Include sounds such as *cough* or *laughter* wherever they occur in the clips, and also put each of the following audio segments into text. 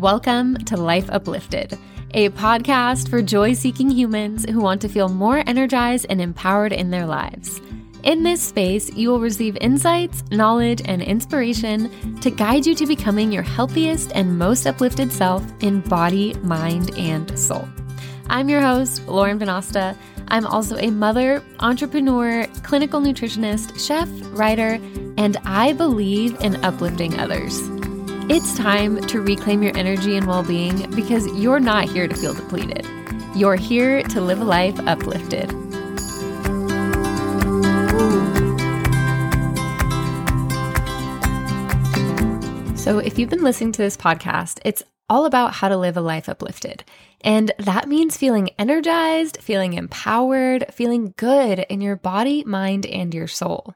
Welcome to Life Uplifted, a podcast for joy seeking humans who want to feel more energized and empowered in their lives. In this space, you will receive insights, knowledge, and inspiration to guide you to becoming your healthiest and most uplifted self in body, mind, and soul. I'm your host, Lauren Venosta. I'm also a mother, entrepreneur, clinical nutritionist, chef, writer, and I believe in uplifting others. It's time to reclaim your energy and well being because you're not here to feel depleted. You're here to live a life uplifted. So, if you've been listening to this podcast, it's all about how to live a life uplifted. And that means feeling energized, feeling empowered, feeling good in your body, mind, and your soul.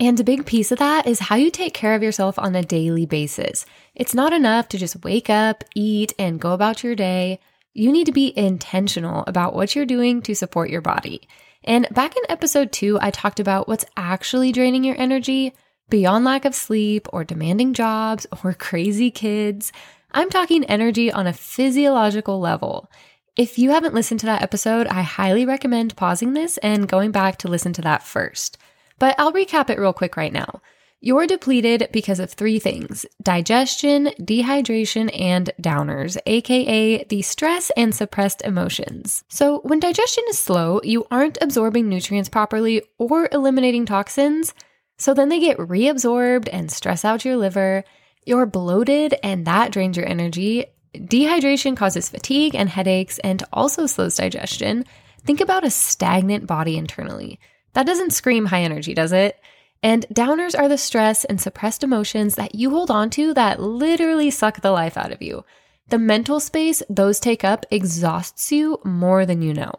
And a big piece of that is how you take care of yourself on a daily basis. It's not enough to just wake up, eat, and go about your day. You need to be intentional about what you're doing to support your body. And back in episode two, I talked about what's actually draining your energy beyond lack of sleep or demanding jobs or *laughs* crazy kids. I'm talking energy on a physiological level. If you haven't listened to that episode, I highly recommend pausing this and going back to listen to that first. But I'll recap it real quick right now. You're depleted because of three things digestion, dehydration, and downers, aka the stress and suppressed emotions. So, when digestion is slow, you aren't absorbing nutrients properly or eliminating toxins. So then they get reabsorbed and stress out your liver. You're bloated, and that drains your energy. Dehydration causes fatigue and headaches and also slows digestion. Think about a stagnant body internally. That doesn't scream high energy, does it? And downers are the stress and suppressed emotions that you hold on to that literally suck the life out of you. The mental space those take up exhausts you more than you know.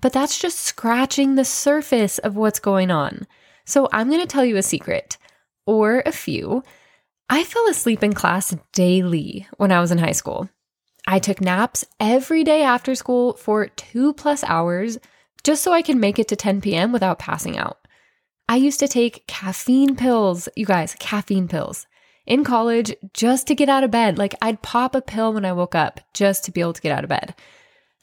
But that's just scratching the surface of what's going on. So I'm going to tell you a secret, or a few. I fell asleep in class daily when I was in high school. I took naps every day after school for two plus hours just so I could make it to 10 p.m. without passing out. I used to take caffeine pills, you guys, caffeine pills in college just to get out of bed. Like I'd pop a pill when I woke up just to be able to get out of bed.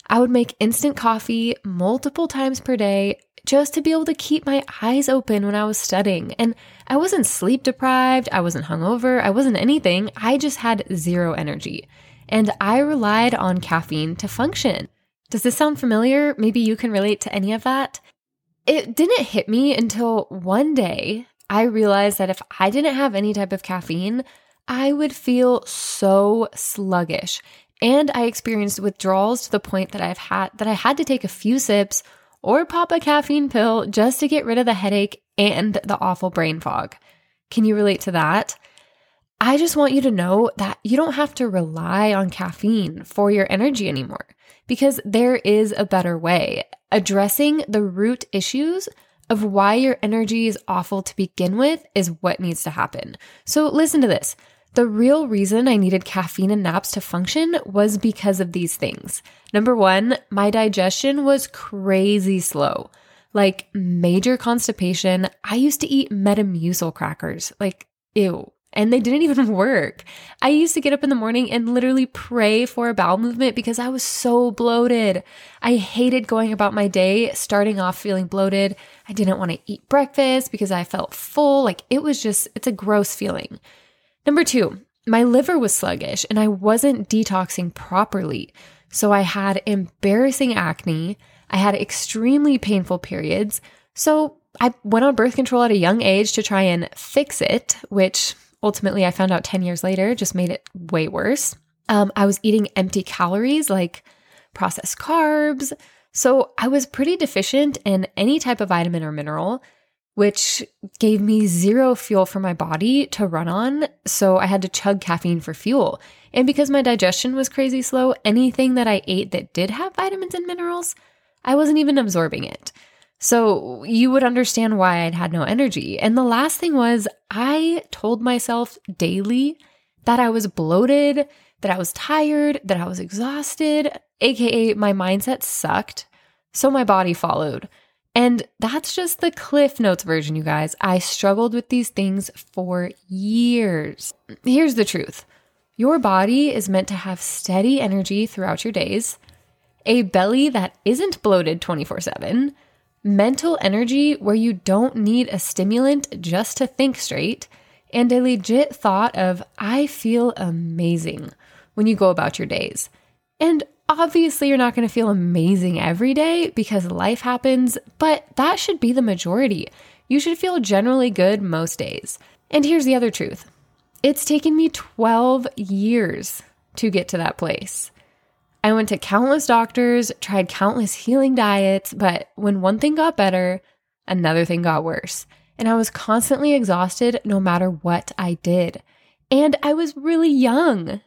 I would make instant coffee multiple times per day just to be able to keep my eyes open when I was studying. And I wasn't sleep deprived, I wasn't hungover, I wasn't anything. I just had zero energy. And I relied on caffeine to function. Does this sound familiar? Maybe you can relate to any of that. It didn't hit me until one day I realized that if I didn't have any type of caffeine, I would feel so sluggish. And I experienced withdrawals to the point that I've had that I had to take a few sips or pop a caffeine pill just to get rid of the headache and the awful brain fog. Can you relate to that? I just want you to know that you don't have to rely on caffeine for your energy anymore because there is a better way. Addressing the root issues of why your energy is awful to begin with is what needs to happen. So, listen to this. The real reason I needed caffeine and naps to function was because of these things. Number one, my digestion was crazy slow, like major constipation. I used to eat Metamucil crackers, like, ew and they didn't even *laughs* work. I used to get up in the morning and literally pray for a bowel movement because I was so bloated. I hated going about my day starting off feeling bloated. I didn't want to eat breakfast because I felt full. Like it was just, it's a gross feeling. Number two, my liver was sluggish and I wasn't detoxing properly. So I had embarrassing acne. I had extremely painful periods. So I went on birth control at a young age to try and fix it, which ultimately I found out 10 years later just made it way worse. Um, I was eating empty calories like processed carbs. So I was pretty deficient in any type of vitamin or mineral, which gave me zero fuel for my body to run on. So I had to chug caffeine for fuel. And because my digestion was crazy slow, anything that I ate that did have vitamins and minerals, I wasn't even absorbing it. So you would understand why I'd had no energy. And the last thing was, I told myself daily that I was bloated, that I was tired, that I was exhausted, AKA my mindset sucked. So my body followed. And that's just the Cliff Notes version, you guys. I struggled with these things for years. Here's the truth Your body is meant to have steady energy throughout your days, a belly that isn't bloated 24 7, mental energy where you don't need a stimulant just to think straight, and a legit thought of, I feel amazing when you go about your days. And obviously, you're not going to feel amazing every day because life happens, but that should be the majority. You should feel generally good most days. And here's the other truth it's taken me 12 years to get to that place. I went to countless doctors, tried countless healing diets, but when one thing got better, another thing got worse. And I was constantly exhausted no matter what I did. And I was really young.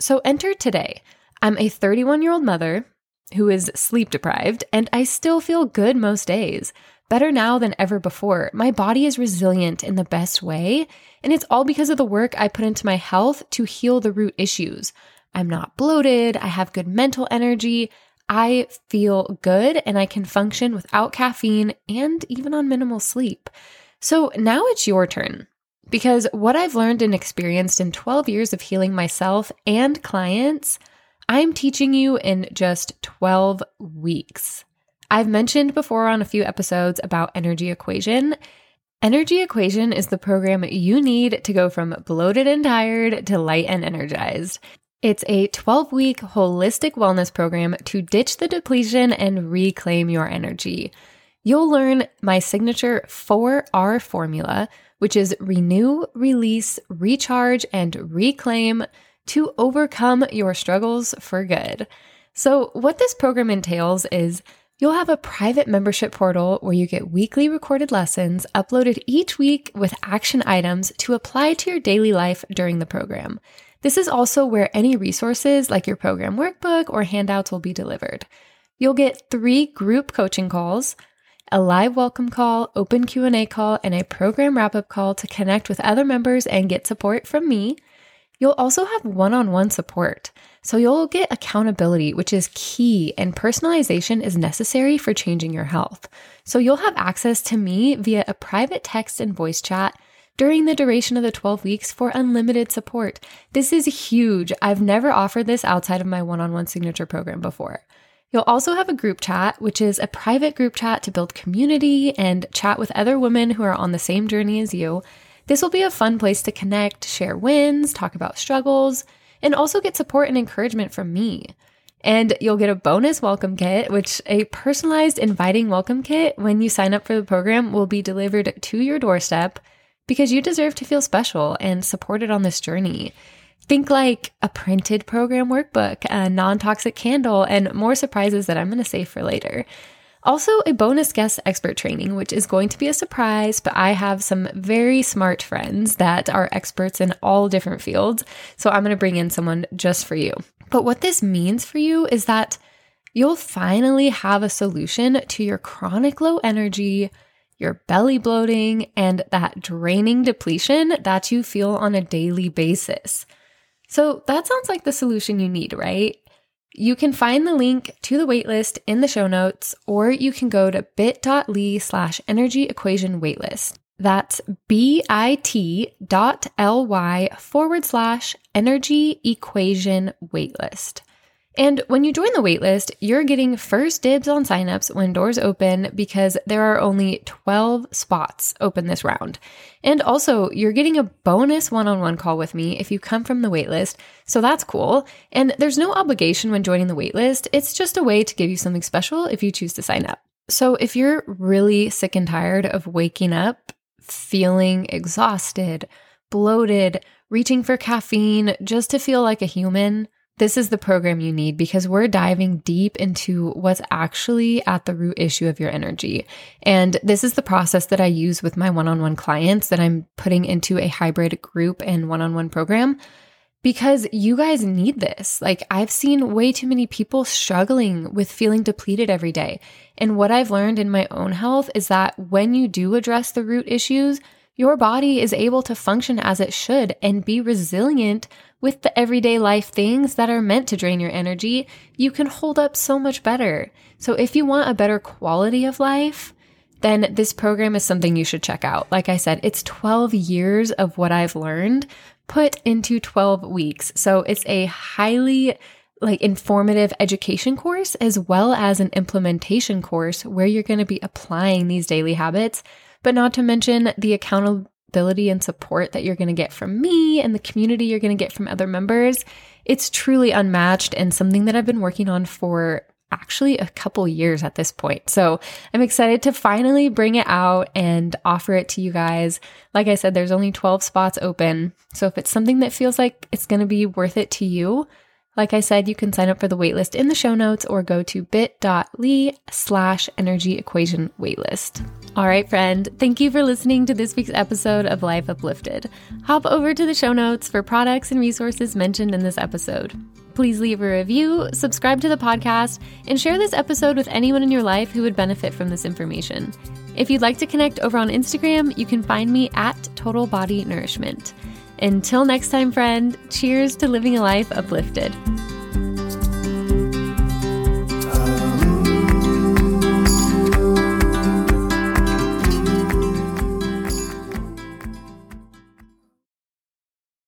So enter today. I'm a 31 year old mother who is sleep deprived, and I still feel good most days. Better now than ever before. My body is resilient in the best way, and it's all because of the work I put into my health to heal the root issues. I'm not bloated. I have good mental energy. I feel good and I can function without caffeine and even on minimal sleep. So now it's your turn. Because what I've learned and experienced in 12 years of healing myself and clients, I'm teaching you in just 12 weeks. I've mentioned before on a few episodes about Energy Equation. Energy Equation is the program you need to go from bloated and tired to light and energized. It's a 12 week holistic wellness program to ditch the depletion and reclaim your energy. You'll learn my signature 4R formula, which is renew, release, recharge, and reclaim to overcome your struggles for good. So, what this program entails is You'll have a private membership portal where you get weekly recorded lessons uploaded each week with action items to apply to your daily life during the program. This is also where any resources like your program workbook or handouts will be delivered. You'll get 3 group coaching calls, a live welcome call, open Q&A call, and a program wrap-up call to connect with other members and get support from me. You'll also have one-on-one support. So you'll get accountability, which is key, and personalization is necessary for changing your health. So you'll have access to me via a private text and voice chat during the duration of the 12 weeks for unlimited support. This is huge. I've never offered this outside of my one on one signature program before. You'll also have a group chat, which is a private group chat to build community and chat with other women who are on the same journey as you. This will be a fun place to connect, share wins, talk about struggles, and also get support and encouragement from me. And you'll get a bonus welcome kit, which a personalized inviting welcome kit when you sign up for the program will be delivered to your doorstep because you deserve to feel special and supported on this journey. Think like a printed program workbook, a non toxic candle, and more surprises that I'm going to save for later. Also, a bonus guest expert training, which is going to be a surprise, but I have some very smart friends that are experts in all different fields. So I'm going to bring in someone just for you. But what this means for you is that you'll finally have a solution to your chronic low energy, your belly bloating, and that draining depletion that you feel on a daily basis. So that sounds like the solution you need, right? You can find the link to the waitlist in the show notes, or you can go to bit.ly slash energy equation waitlist. That's bit.ly forward slash energy equation waitlist. And when you join the waitlist, you're getting first dibs on signups when doors open because there are only 12 spots open this round. And also, you're getting a bonus one on one call with me if you come from the waitlist. So that's cool. And there's no obligation when joining the waitlist, it's just a way to give you something special if you choose to sign up. So if you're really sick and tired of waking up feeling exhausted, bloated, reaching for caffeine just to feel like a human, this is the program you need because we're diving deep into what's actually at the root issue of your energy. And this is the process that I use with my one on one clients that I'm putting into a hybrid group and one on one program because you guys need this. Like, I've seen way too many people struggling with feeling depleted every day. And what I've learned in my own health is that when you do address the root issues, your body is able to function as it should and be resilient with the everyday life things that are meant to drain your energy. You can hold up so much better. So, if you want a better quality of life, then this program is something you should check out. Like I said, it's 12 years of what I've learned put into 12 weeks. So it's a highly like informative education course as well as an implementation course where you're going to be applying these daily habits, but not to mention the accountability and support that you're going to get from me and the community you're going to get from other members. It's truly unmatched and something that I've been working on for actually a couple years at this point. So I'm excited to finally bring it out and offer it to you guys. Like I said, there's only 12 spots open. So if it's something that feels like it's going to be worth it to you, like I said, you can sign up for the waitlist in the show notes or go to bit.ly slash energy equation waitlist. All right, friend, thank you for listening to this week's episode of Life Uplifted. Hop over to the show notes for products and resources mentioned in this episode. Please leave a review, subscribe to the podcast, and share this episode with anyone in your life who would benefit from this information. If you'd like to connect over on Instagram, you can find me at Total Body Nourishment. Until next time, friend, cheers to living a life uplifted.